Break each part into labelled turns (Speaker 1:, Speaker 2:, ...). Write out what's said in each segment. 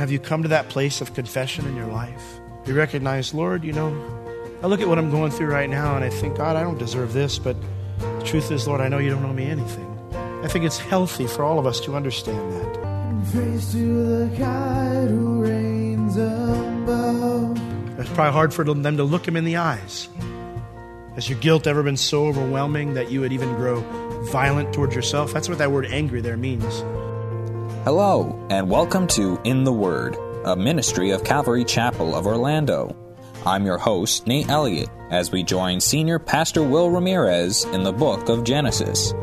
Speaker 1: Have you come to that place of confession in your life? You recognize, Lord, you know, I look at what I'm going through right now and I think, God, I don't deserve this, but the truth is, Lord, I know you don't owe me anything. I think it's healthy for all of us to understand that.
Speaker 2: Praise to the God who reigns above.
Speaker 1: It's probably hard for them to look him in the eyes. Has your guilt ever been so overwhelming that you would even grow violent towards yourself? That's what that word angry there means.
Speaker 3: Hello, and welcome to In the Word, a ministry of Calvary Chapel of Orlando. I'm your host, Nate Elliott, as we join Senior Pastor Will Ramirez in the book of Genesis.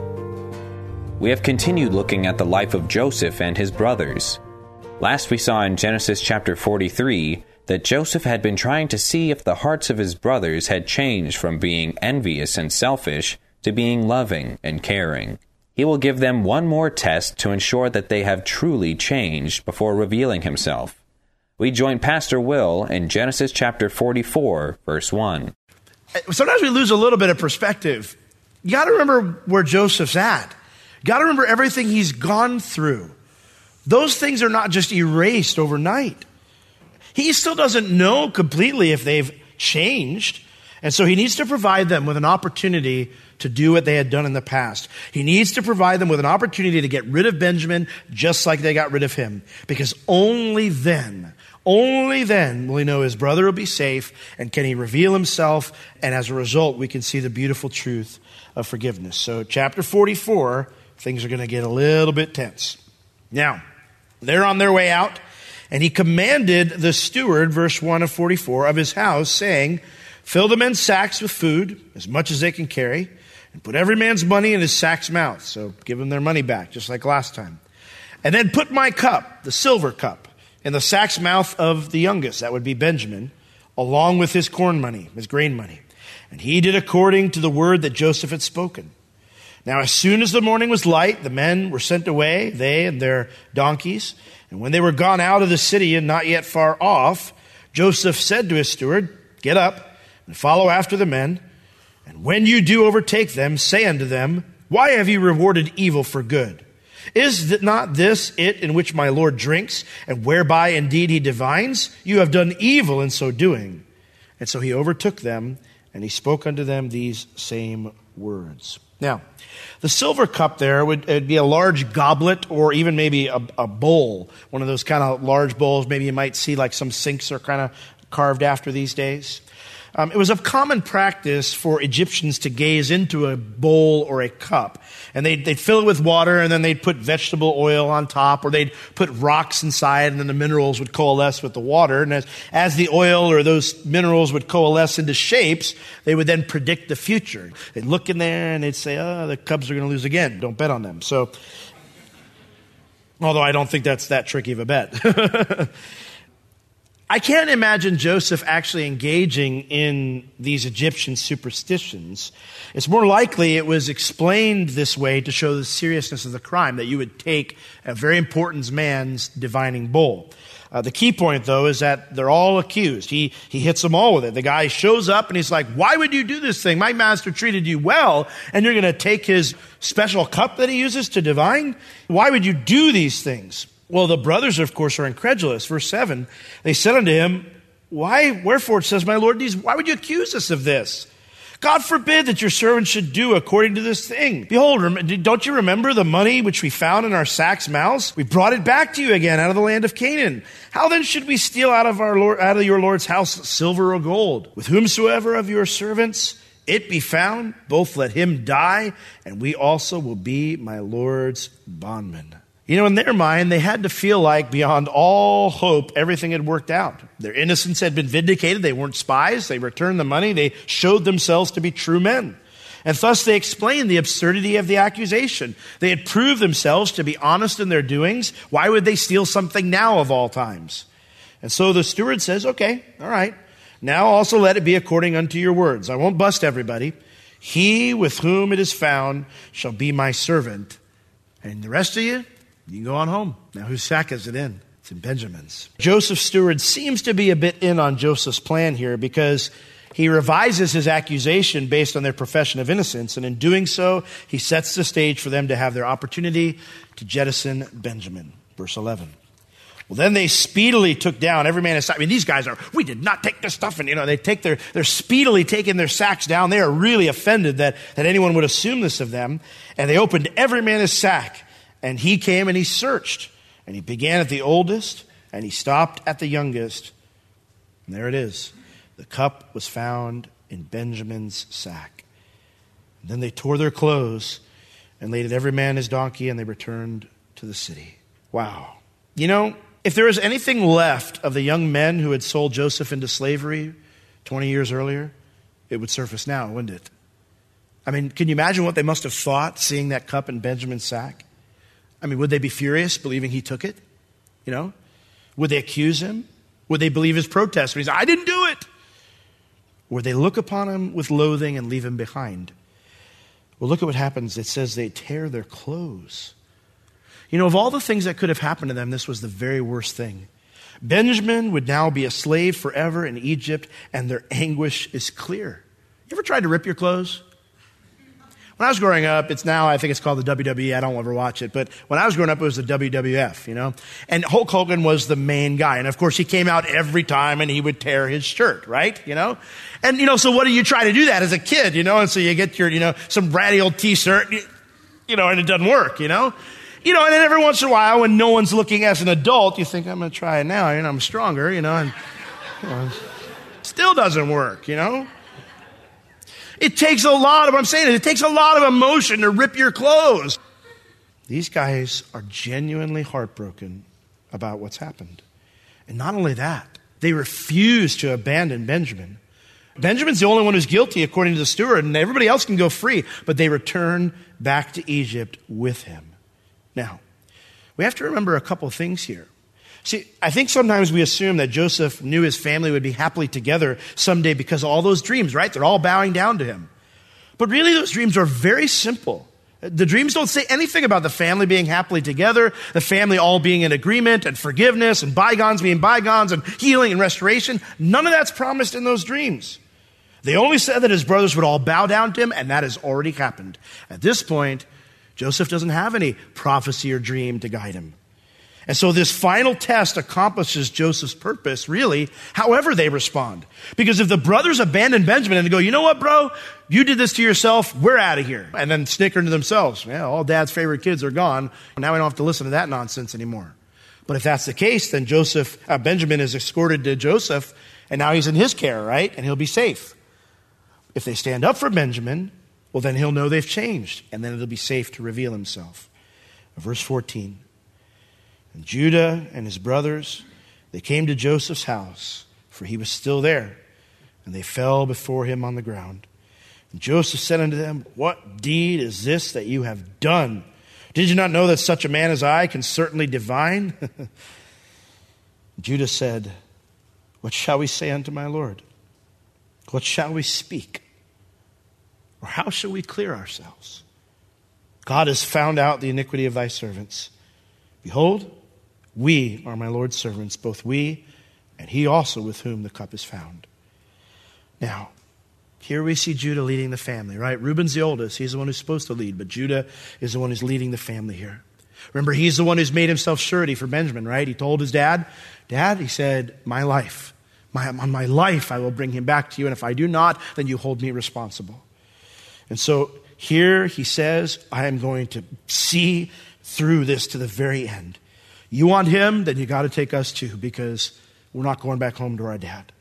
Speaker 3: We have continued looking at the life of Joseph and his brothers. Last we saw in Genesis chapter 43 that Joseph had been trying to see if the hearts of his brothers had changed from being envious and selfish to being loving and caring. He will give them one more test to ensure that they have truly changed before revealing himself. We join Pastor Will in Genesis chapter 44, verse 1.
Speaker 1: Uh, sometimes we lose a little bit of perspective. You got to remember where Joseph's at. You got to remember everything he's gone through. Those things are not just erased overnight. He still doesn't know completely if they've changed. And so he needs to provide them with an opportunity to do what they had done in the past. He needs to provide them with an opportunity to get rid of Benjamin just like they got rid of him. Because only then, only then will he know his brother will be safe and can he reveal himself. And as a result, we can see the beautiful truth of forgiveness. So, chapter 44, things are going to get a little bit tense. Now, they're on their way out, and he commanded the steward, verse 1 of 44, of his house, saying, Fill the men's sacks with food, as much as they can carry, and put every man's money in his sack's mouth. So give them their money back, just like last time. And then put my cup, the silver cup, in the sack's mouth of the youngest, that would be Benjamin, along with his corn money, his grain money. And he did according to the word that Joseph had spoken. Now, as soon as the morning was light, the men were sent away, they and their donkeys. And when they were gone out of the city and not yet far off, Joseph said to his steward, Get up and follow after the men. And when you do overtake them, say unto them, Why have you rewarded evil for good? Is not this it in which my Lord drinks, and whereby indeed he divines? You have done evil in so doing. And so he overtook them, and he spoke unto them these same words. Now, the silver cup there would be a large goblet or even maybe a, a bowl, one of those kind of large bowls. Maybe you might see like some sinks are kind of carved after these days. Um, it was of common practice for Egyptians to gaze into a bowl or a cup. And they'd, they'd fill it with water and then they'd put vegetable oil on top or they'd put rocks inside and then the minerals would coalesce with the water. And as, as the oil or those minerals would coalesce into shapes, they would then predict the future. They'd look in there and they'd say, oh, the Cubs are going to lose again. Don't bet on them. So, although I don't think that's that tricky of a bet. I can't imagine Joseph actually engaging in these Egyptian superstitions. It's more likely it was explained this way to show the seriousness of the crime, that you would take a very important man's divining bowl. Uh, the key point, though, is that they're all accused. He, he hits them all with it. The guy shows up and he's like, Why would you do this thing? My master treated you well, and you're going to take his special cup that he uses to divine? Why would you do these things? Well, the brothers, of course, are incredulous. Verse 7 they said unto him, Why, wherefore, says my Lord, these, why would you accuse us of this? God forbid that your servants should do according to this thing. Behold, don't you remember the money which we found in our sacks' mouths? We brought it back to you again out of the land of Canaan. How then should we steal out of our Lord, out of your Lord's house silver or gold? With whomsoever of your servants it be found, both let him die, and we also will be my Lord's bondmen. You know, in their mind, they had to feel like beyond all hope, everything had worked out. Their innocence had been vindicated. They weren't spies. They returned the money. They showed themselves to be true men. And thus they explained the absurdity of the accusation. They had proved themselves to be honest in their doings. Why would they steal something now of all times? And so the steward says, okay, all right. Now also let it be according unto your words. I won't bust everybody. He with whom it is found shall be my servant. And the rest of you, you can go on home. Now whose sack is it in? It's in Benjamin's. Joseph's steward seems to be a bit in on Joseph's plan here because he revises his accusation based on their profession of innocence, and in doing so, he sets the stage for them to have their opportunity to jettison Benjamin. Verse 11. Well, then they speedily took down every man aside. I mean, these guys are, we did not take this stuff. And, you know, they take their, they're speedily taking their sacks down. They are really offended that, that anyone would assume this of them. And they opened every man his sack. And he came and he searched. And he began at the oldest and he stopped at the youngest. And there it is. The cup was found in Benjamin's sack. And then they tore their clothes and laid every man his donkey and they returned to the city. Wow. You know, if there was anything left of the young men who had sold Joseph into slavery 20 years earlier, it would surface now, wouldn't it? I mean, can you imagine what they must have thought seeing that cup in Benjamin's sack? I mean, would they be furious believing he took it? You know? Would they accuse him? Would they believe his protest when he said, I didn't do it? Would they look upon him with loathing and leave him behind? Well, look at what happens. It says they tear their clothes. You know, of all the things that could have happened to them, this was the very worst thing. Benjamin would now be a slave forever in Egypt, and their anguish is clear. You ever tried to rip your clothes? When I was growing up, it's now, I think it's called the WWE. I don't ever watch it. But when I was growing up, it was the WWF, you know? And Hulk Hogan was the main guy. And of course, he came out every time and he would tear his shirt, right? You know? And, you know, so what do you try to do that as a kid, you know? And so you get your, you know, some ratty old t-shirt, you know, and it doesn't work, you know? You know, and then every once in a while, when no one's looking as an adult, you think, I'm going to try it now. You know, I'm stronger, you know, and you know, still doesn't work, you know? It takes a lot of, I'm saying it, it takes a lot of emotion to rip your clothes. These guys are genuinely heartbroken about what's happened. And not only that, they refuse to abandon Benjamin. Benjamin's the only one who's guilty according to the steward, and everybody else can go free, but they return back to Egypt with him. Now, we have to remember a couple things here. See, I think sometimes we assume that Joseph knew his family would be happily together someday because of all those dreams, right? They're all bowing down to him. But really, those dreams are very simple. The dreams don't say anything about the family being happily together, the family all being in agreement and forgiveness and bygones being bygones and healing and restoration. None of that's promised in those dreams. They only said that his brothers would all bow down to him, and that has already happened. At this point, Joseph doesn't have any prophecy or dream to guide him. And so this final test accomplishes Joseph's purpose, really, however they respond. Because if the brothers abandon Benjamin and go, you know what, bro? You did this to yourself. We're out of here. And then snicker to themselves. Yeah, all dad's favorite kids are gone. Now we don't have to listen to that nonsense anymore. But if that's the case, then Joseph, uh, Benjamin is escorted to Joseph and now he's in his care, right? And he'll be safe. If they stand up for Benjamin, well, then he'll know they've changed, and then it'll be safe to reveal himself. Verse 14 And Judah and his brothers, they came to Joseph's house, for he was still there, and they fell before him on the ground. And Joseph said unto them, What deed is this that you have done? Did you not know that such a man as I can certainly divine? Judah said, What shall we say unto my Lord? What shall we speak? Or how shall we clear ourselves? God has found out the iniquity of thy servants. Behold, we are my Lord's servants, both we and he also with whom the cup is found. Now, here we see Judah leading the family, right? Reuben's the oldest. He's the one who's supposed to lead, but Judah is the one who's leading the family here. Remember, he's the one who's made himself surety for Benjamin, right? He told his dad, Dad, he said, My life, my, on my life, I will bring him back to you, and if I do not, then you hold me responsible. And so here he says, I am going to see through this to the very end. You want him, then you got to take us too, because we're not going back home to our dad.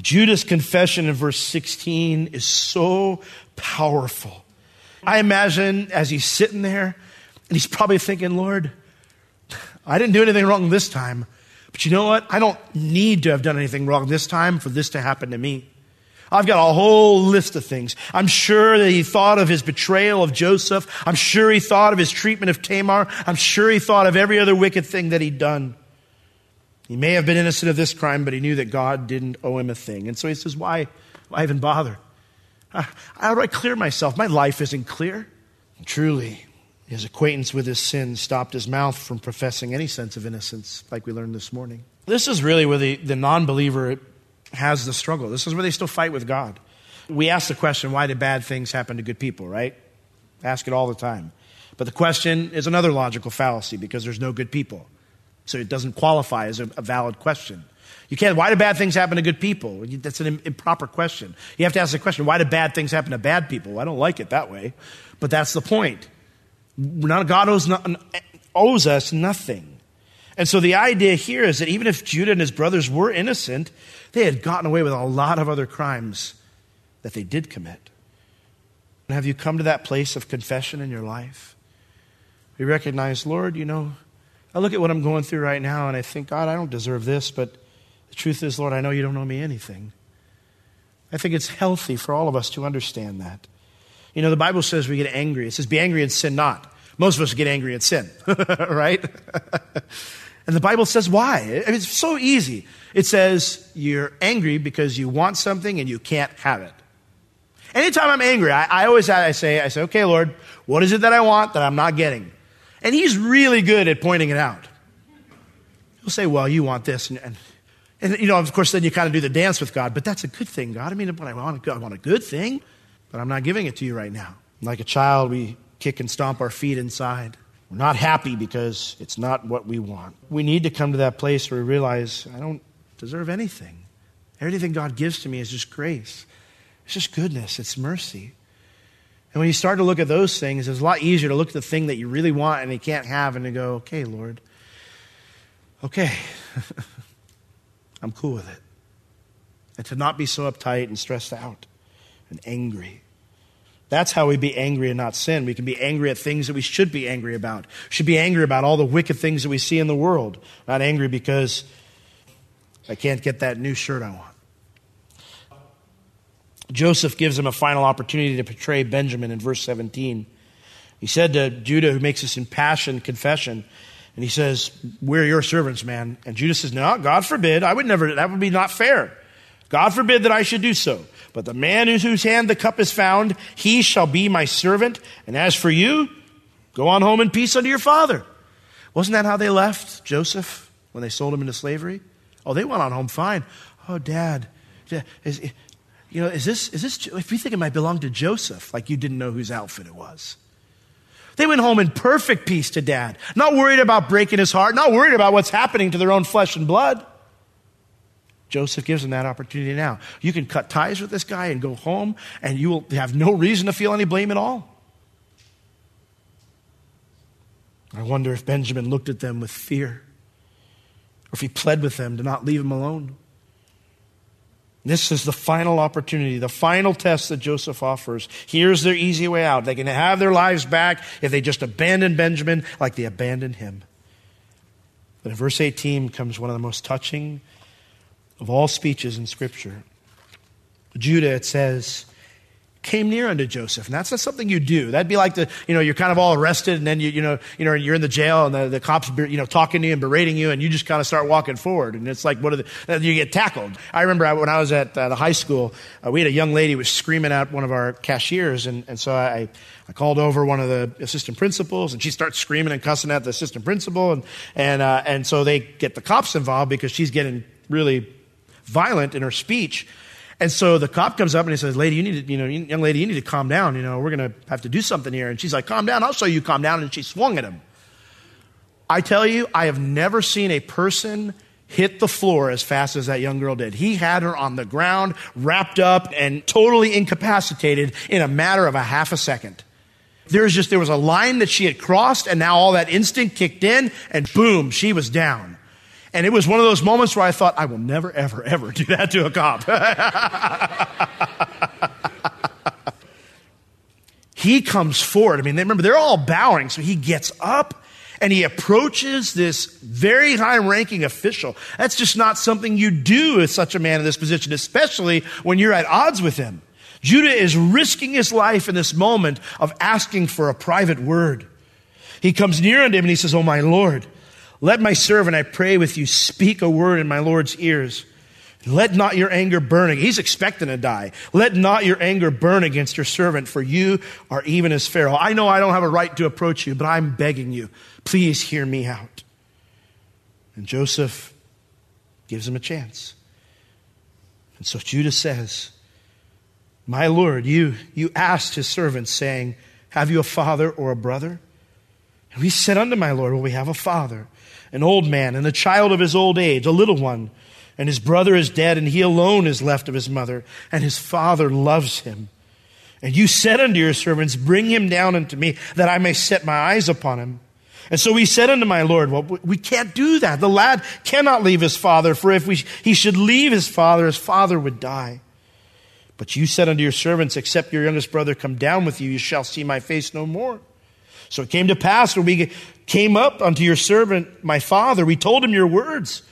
Speaker 1: Judah's confession in verse 16 is so powerful. I imagine as he's sitting there, and he's probably thinking, Lord, I didn't do anything wrong this time, but you know what? I don't need to have done anything wrong this time for this to happen to me. I've got a whole list of things. I'm sure that he thought of his betrayal of Joseph. I'm sure he thought of his treatment of Tamar. I'm sure he thought of every other wicked thing that he'd done. He may have been innocent of this crime, but he knew that God didn't owe him a thing. And so he says, Why, why even bother? Ah, how do I clear myself? My life isn't clear. And truly, his acquaintance with his sin stopped his mouth from professing any sense of innocence, like we learned this morning. This is really where the, the non believer has the struggle. This is where they still fight with God. We ask the question, why do bad things happen to good people, right? Ask it all the time. But the question is another logical fallacy because there's no good people. So it doesn't qualify as a, a valid question. You can't, why do bad things happen to good people? That's an improper question. You have to ask the question, why do bad things happen to bad people? I don't like it that way. But that's the point. God owes, owes us nothing. And so the idea here is that even if Judah and his brothers were innocent, they had gotten away with a lot of other crimes that they did commit. And have you come to that place of confession in your life? We recognize, Lord, you know, I look at what I'm going through right now and I think, God, I don't deserve this, but the truth is, Lord, I know you don't owe me anything. I think it's healthy for all of us to understand that. You know, the Bible says we get angry. It says, be angry and sin not. Most of us get angry and sin, right? and the Bible says why. It's so easy. It says you're angry because you want something and you can't have it. Anytime I'm angry, I, I always I say, I say, okay, Lord, what is it that I want that I'm not getting? And He's really good at pointing it out. He'll say, well, you want this. And, and, and, you know, of course, then you kind of do the dance with God, but that's a good thing, God. I mean, I want, I want a good thing, but I'm not giving it to you right now. Like a child, we kick and stomp our feet inside. We're not happy because it's not what we want. We need to come to that place where we realize I don't deserve anything. Everything God gives to me is just grace. It's just goodness, it's mercy. And when you start to look at those things, it's a lot easier to look at the thing that you really want and you can't have and to go, okay, Lord, okay, I'm cool with it. And to not be so uptight and stressed out and angry. That's how we be angry and not sin. We can be angry at things that we should be angry about. We should be angry about all the wicked things that we see in the world. Not angry because I can't get that new shirt I want. Joseph gives him a final opportunity to betray Benjamin in verse 17. He said to Judah, who makes this impassioned confession, and he says, We're your servants, man. And Judah says, No, God forbid. I would never, that would be not fair. God forbid that I should do so. But the man whose hand the cup is found, he shall be my servant. And as for you, go on home in peace unto your father. Wasn't that how they left Joseph when they sold him into slavery? Oh, they went on home fine. Oh, Dad, is, you know, is this, is this, if you think it might belong to Joseph, like you didn't know whose outfit it was. They went home in perfect peace to dad, not worried about breaking his heart, not worried about what's happening to their own flesh and blood. Joseph gives them that opportunity now. You can cut ties with this guy and go home, and you will have no reason to feel any blame at all. I wonder if Benjamin looked at them with fear, or if he pled with them to not leave him alone. This is the final opportunity, the final test that Joseph offers. Here's their easy way out. They can have their lives back if they just abandon Benjamin like they abandoned him. But in verse 18 comes one of the most touching of all speeches in Scripture. Judah, it says, came near unto Joseph. And that's not something you do. That'd be like the, you know, you're kind of all arrested and then you, you know, you know, you're in the jail and the, the cops, you know, talking to you and berating you and you just kind of start walking forward. And it's like, what are the, you get tackled. I remember when I was at uh, the high school, uh, we had a young lady was screaming at one of our cashiers. And, and so I, I called over one of the assistant principals and she starts screaming and cussing at the assistant principal. And, and, uh, and so they get the cops involved because she's getting really violent in her speech. And so the cop comes up and he says, lady, you need to, you know, young lady, you need to calm down. You know, we're going to have to do something here. And she's like, calm down. I'll show you calm down. And she swung at him. I tell you, I have never seen a person hit the floor as fast as that young girl did. He had her on the ground, wrapped up and totally incapacitated in a matter of a half a second. There was just, there was a line that she had crossed and now all that instinct kicked in and boom, she was down. And it was one of those moments where I thought, I will never, ever, ever do that to a cop. he comes forward. I mean, remember, they're all bowing. So he gets up And he approaches this very high ranking official. That's just not something you do as such a man in this position, especially when you're at odds with him. Judah is risking his life in this moment of asking for a private word. He comes near unto him and he says, Oh, my Lord, let my servant, I pray with you, speak a word in my Lord's ears. Let not your anger burn. He's expecting to die. Let not your anger burn against your servant, for you are even as Pharaoh. I know I don't have a right to approach you, but I'm begging you, please hear me out. And Joseph gives him a chance. And so Judah says, My Lord, you, you asked his servant, saying, Have you a father or a brother? And we said unto my Lord, Well, we have a father, an old man, and a child of his old age, a little one and his brother is dead, and he alone is left of his mother, and his father loves him. And you said unto your servants, Bring him down unto me, that I may set my eyes upon him. And so he said unto my Lord, Well, we can't do that. The lad cannot leave his father, for if we, he should leave his father, his father would die. But you said unto your servants, Except your youngest brother come down with you, you shall see my face no more. So it came to pass when we came up unto your servant, my father, we told him your words.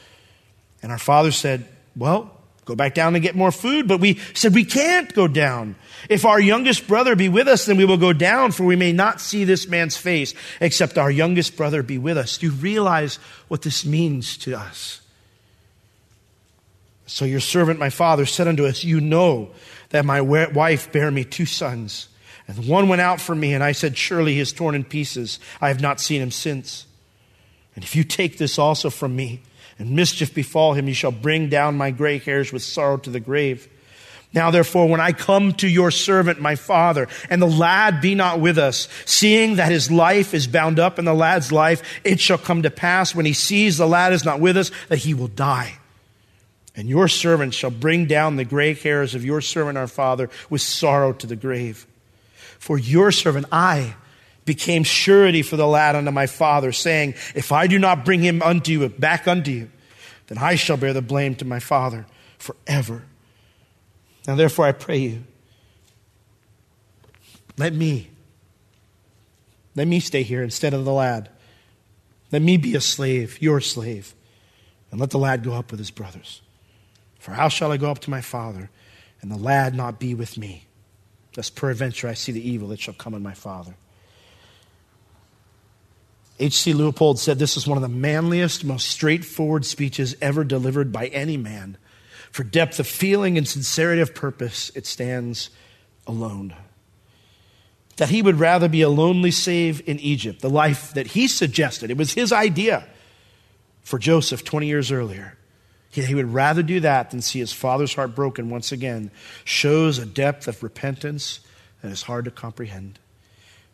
Speaker 1: And our father said, Well, go back down and get more food. But we said, We can't go down. If our youngest brother be with us, then we will go down, for we may not see this man's face, except our youngest brother be with us. Do you realize what this means to us? So your servant, my father, said unto us, You know that my wife bare me two sons. And one went out from me, and I said, Surely he is torn in pieces. I have not seen him since. And if you take this also from me, and mischief befall him, you shall bring down my gray hairs with sorrow to the grave. Now therefore, when I come to your servant, my father, and the lad be not with us, seeing that his life is bound up in the lad's life, it shall come to pass when he sees the lad is not with us, that he will die. And your servant shall bring down the gray hairs of your servant, our father, with sorrow to the grave. For your servant, I, became surety for the lad unto my father, saying, If I do not bring him unto you, back unto you, then I shall bear the blame to my father forever. Now therefore I pray you, let me, let me stay here instead of the lad. Let me be a slave, your slave, and let the lad go up with his brothers. For how shall I go up to my father, and the lad not be with me? Lest peradventure I see the evil that shall come on my father. H.C. Leupold said this is one of the manliest, most straightforward speeches ever delivered by any man. For depth of feeling and sincerity of purpose, it stands alone. That he would rather be a lonely slave in Egypt, the life that he suggested, it was his idea for Joseph 20 years earlier. He would rather do that than see his father's heart broken once again, shows a depth of repentance that is hard to comprehend.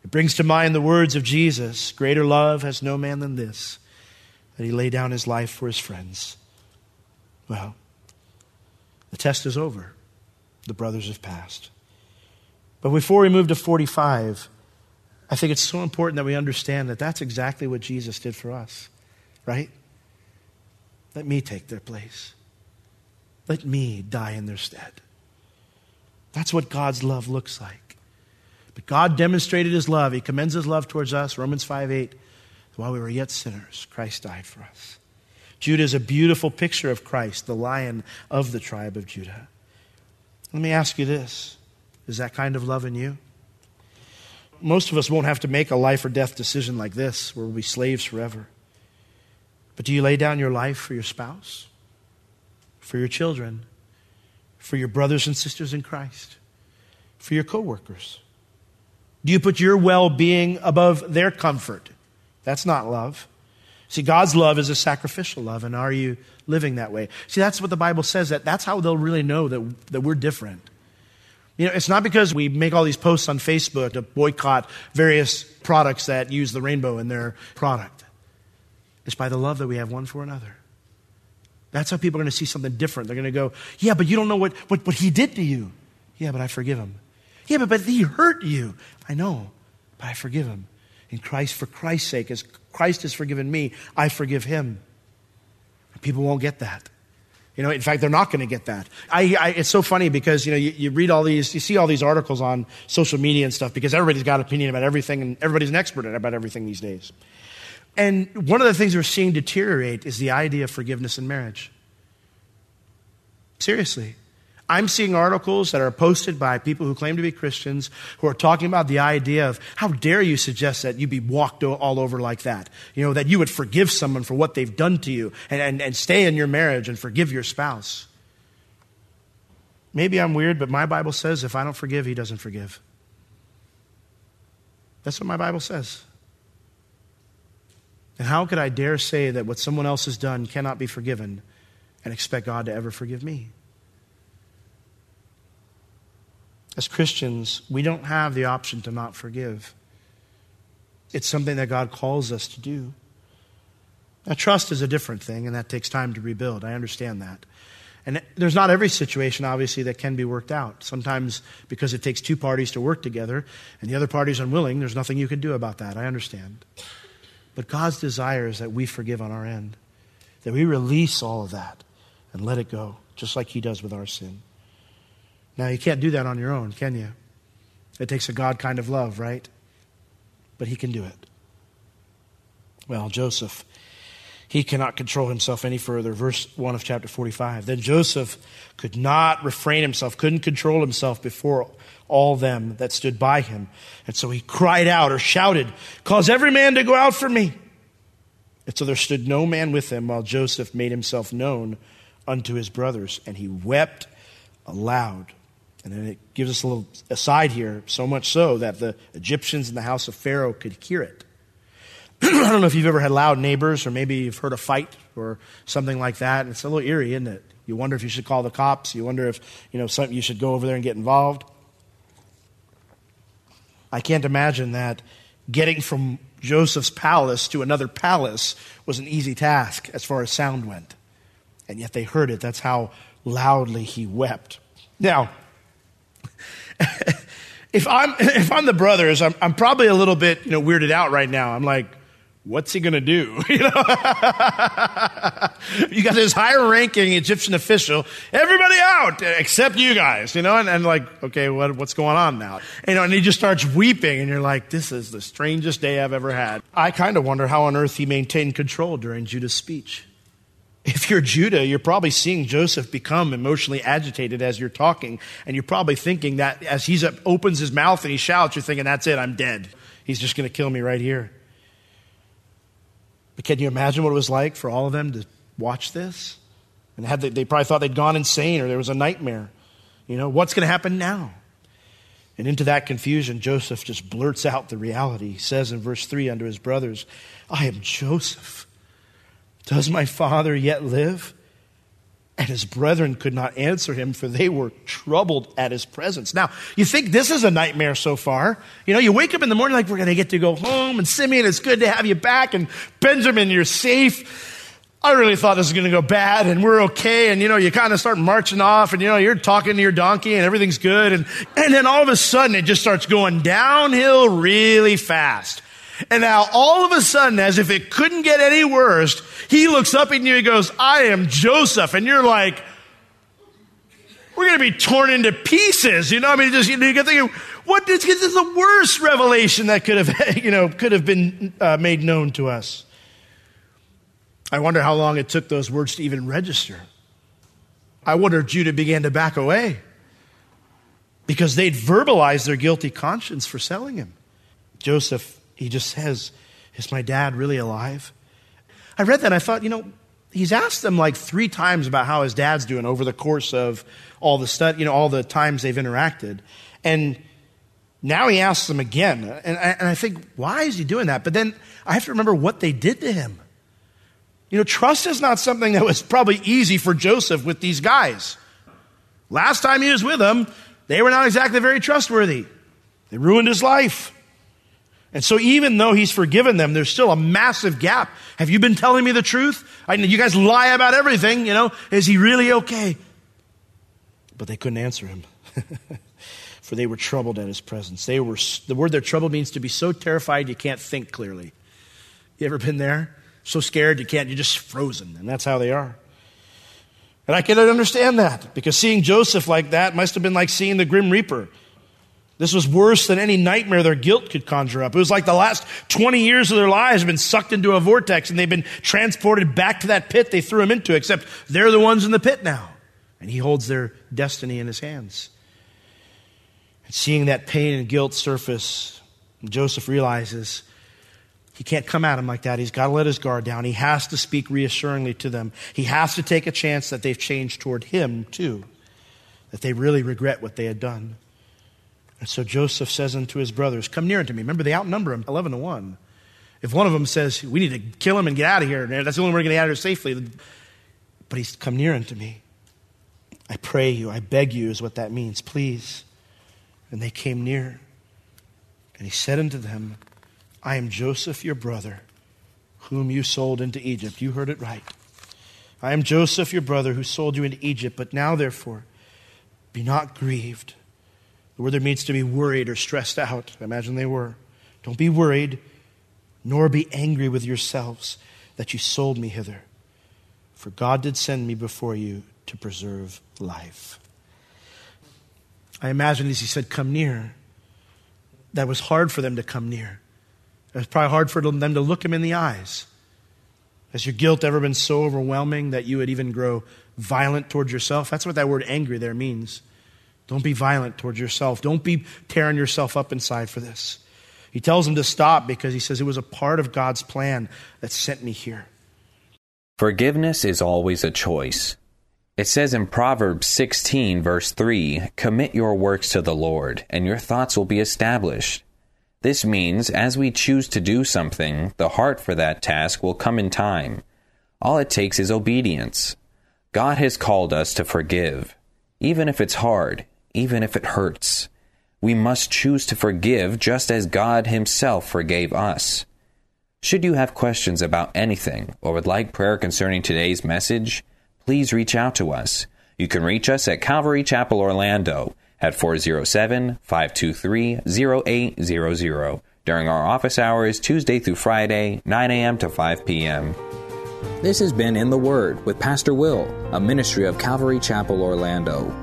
Speaker 1: It brings to mind the words of Jesus Greater love has no man than this, that he lay down his life for his friends. Well, the test is over. The brothers have passed. But before we move to 45, I think it's so important that we understand that that's exactly what Jesus did for us, right? Let me take their place. Let me die in their stead. That's what God's love looks like. But God demonstrated his love. He commends his love towards us. Romans 5 8. While we were yet sinners, Christ died for us. Judah is a beautiful picture of Christ, the lion of the tribe of Judah. Let me ask you this Is that kind of love in you? Most of us won't have to make a life or death decision like this, where we'll be slaves forever. But do you lay down your life for your spouse, for your children, for your brothers and sisters in Christ, for your coworkers? Do you put your well being above their comfort? That's not love. See, God's love is a sacrificial love, and are you living that way? See, that's what the Bible says, that that's how they'll really know that, that we're different. You know, it's not because we make all these posts on Facebook to boycott various products that use the rainbow in their product. It's by the love that we have one for another. That's how people are going to see something different. They're going to go, Yeah, but you don't know what, what, what he did to you. Yeah, but I forgive him. Yeah, but, but he hurt you. I know, but I forgive him. In Christ, for Christ's sake, as Christ has forgiven me, I forgive him. People won't get that. You know, in fact, they're not going to get that. I, I, it's so funny because, you know, you, you, read all these, you see all these articles on social media and stuff because everybody's got an opinion about everything and everybody's an expert about everything these days. And one of the things we're seeing deteriorate is the idea of forgiveness in marriage. Seriously. I'm seeing articles that are posted by people who claim to be Christians who are talking about the idea of how dare you suggest that you be walked all over like that? You know, that you would forgive someone for what they've done to you and, and, and stay in your marriage and forgive your spouse. Maybe I'm weird, but my Bible says if I don't forgive, he doesn't forgive. That's what my Bible says. And how could I dare say that what someone else has done cannot be forgiven and expect God to ever forgive me? As Christians, we don't have the option to not forgive. It's something that God calls us to do. Now, trust is a different thing, and that takes time to rebuild. I understand that. And there's not every situation, obviously, that can be worked out. Sometimes, because it takes two parties to work together and the other party's unwilling, there's nothing you can do about that. I understand. But God's desire is that we forgive on our end, that we release all of that and let it go, just like He does with our sin. Now, you can't do that on your own, can you? It takes a God kind of love, right? But he can do it. Well, Joseph, he cannot control himself any further. Verse 1 of chapter 45. Then Joseph could not refrain himself, couldn't control himself before all them that stood by him. And so he cried out or shouted, Cause every man to go out from me. And so there stood no man with him while Joseph made himself known unto his brothers, and he wept aloud. And then it gives us a little aside here, so much so that the Egyptians in the house of Pharaoh could hear it. I don't know if you've ever had loud neighbors, or maybe you've heard a fight or something like that. and It's a little eerie, isn't it? You wonder if you should call the cops. You wonder if you know something you should go over there and get involved. I can't imagine that getting from Joseph's palace to another palace was an easy task as far as sound went. And yet they heard it. That's how loudly he wept. Now, if I'm if I'm the brothers, I'm, I'm probably a little bit you know weirded out right now. I'm like, what's he going to do? You know, you got this higher-ranking Egyptian official. Everybody out except you guys. You know, and, and like, okay, what, what's going on now? You know, and he just starts weeping, and you're like, this is the strangest day I've ever had. I kind of wonder how on earth he maintained control during Judah's speech. If you're Judah, you're probably seeing Joseph become emotionally agitated as you're talking, and you're probably thinking that as he opens his mouth and he shouts, you're thinking, that's it, I'm dead. He's just going to kill me right here. But can you imagine what it was like for all of them to watch this? And had they, they probably thought they'd gone insane or there was a nightmare. You know, what's going to happen now? And into that confusion, Joseph just blurts out the reality. He says in verse 3 unto his brothers, I am Joseph does my father yet live? And his brethren could not answer him, for they were troubled at his presence. Now, you think this is a nightmare so far. You know, you wake up in the morning like, we're going to get to go home, and Simeon, it's good to have you back, and Benjamin, you're safe. I really thought this was going to go bad, and we're okay. And, you know, you kind of start marching off, and, you know, you're talking to your donkey, and everything's good. And, and then all of a sudden, it just starts going downhill really fast. And now all of a sudden, as if it couldn't get any worse, he looks up at you and goes, I am Joseph. And you're like, we're going to be torn into pieces. You know, I mean, just, you, know, you get thinking, what is, this is the worst revelation that could have, you know, could have been uh, made known to us. I wonder how long it took those words to even register. I wonder if Judah began to back away because they'd verbalized their guilty conscience for selling him. Joseph he just says, Is my dad really alive? I read that I thought, you know, he's asked them like three times about how his dad's doing over the course of all the stud, you know, all the times they've interacted. And now he asks them again. And I, and I think, why is he doing that? But then I have to remember what they did to him. You know, trust is not something that was probably easy for Joseph with these guys. Last time he was with them, they were not exactly very trustworthy. They ruined his life. And so even though he's forgiven them, there's still a massive gap. Have you been telling me the truth? I know you guys lie about everything, you know. Is he really okay? But they couldn't answer him. For they were troubled at his presence. They were, the word they're troubled means to be so terrified you can't think clearly. You ever been there? So scared you can't, you're just frozen. And that's how they are. And I cannot understand that because seeing Joseph like that must have been like seeing the Grim Reaper. This was worse than any nightmare their guilt could conjure up. It was like the last 20 years of their lives have been sucked into a vortex and they've been transported back to that pit they threw them into, except they're the ones in the pit now. And he holds their destiny in his hands. And seeing that pain and guilt surface, Joseph realizes he can't come at him like that. He's got to let his guard down. He has to speak reassuringly to them. He has to take a chance that they've changed toward him, too, that they really regret what they had done. And so Joseph says unto his brothers, Come near unto me. Remember, they outnumber him 11 to 1. If one of them says, We need to kill him and get out of here, that's the only way we're going to get out of here safely. But he's come near unto me. I pray you, I beg you, is what that means. Please. And they came near. And he said unto them, I am Joseph, your brother, whom you sold into Egypt. You heard it right. I am Joseph, your brother, who sold you into Egypt. But now, therefore, be not grieved the word there means to be worried or stressed out. I imagine they were. Don't be worried, nor be angry with yourselves that you sold me hither. For God did send me before you to preserve life. I imagine as he said, Come near, that was hard for them to come near. It was probably hard for them to look him in the eyes. Has your guilt ever been so overwhelming that you would even grow violent towards yourself? That's what that word angry there means. Don't be violent towards yourself. Don't be tearing yourself up inside for this. He tells him to stop because he says it was a part of God's plan that sent me here.
Speaker 3: Forgiveness is always a choice. It says in Proverbs 16, verse 3 Commit your works to the Lord, and your thoughts will be established. This means as we choose to do something, the heart for that task will come in time. All it takes is obedience. God has called us to forgive. Even if it's hard, even if it hurts. We must choose to forgive just as God Himself forgave us. Should you have questions about anything or would like prayer concerning today's message, please reach out to us. You can reach us at Calvary Chapel Orlando at 407 523 0800 during our office hours Tuesday through Friday, 9 a.m. to 5 p.m. This has been In the Word with Pastor Will, a ministry of Calvary Chapel Orlando.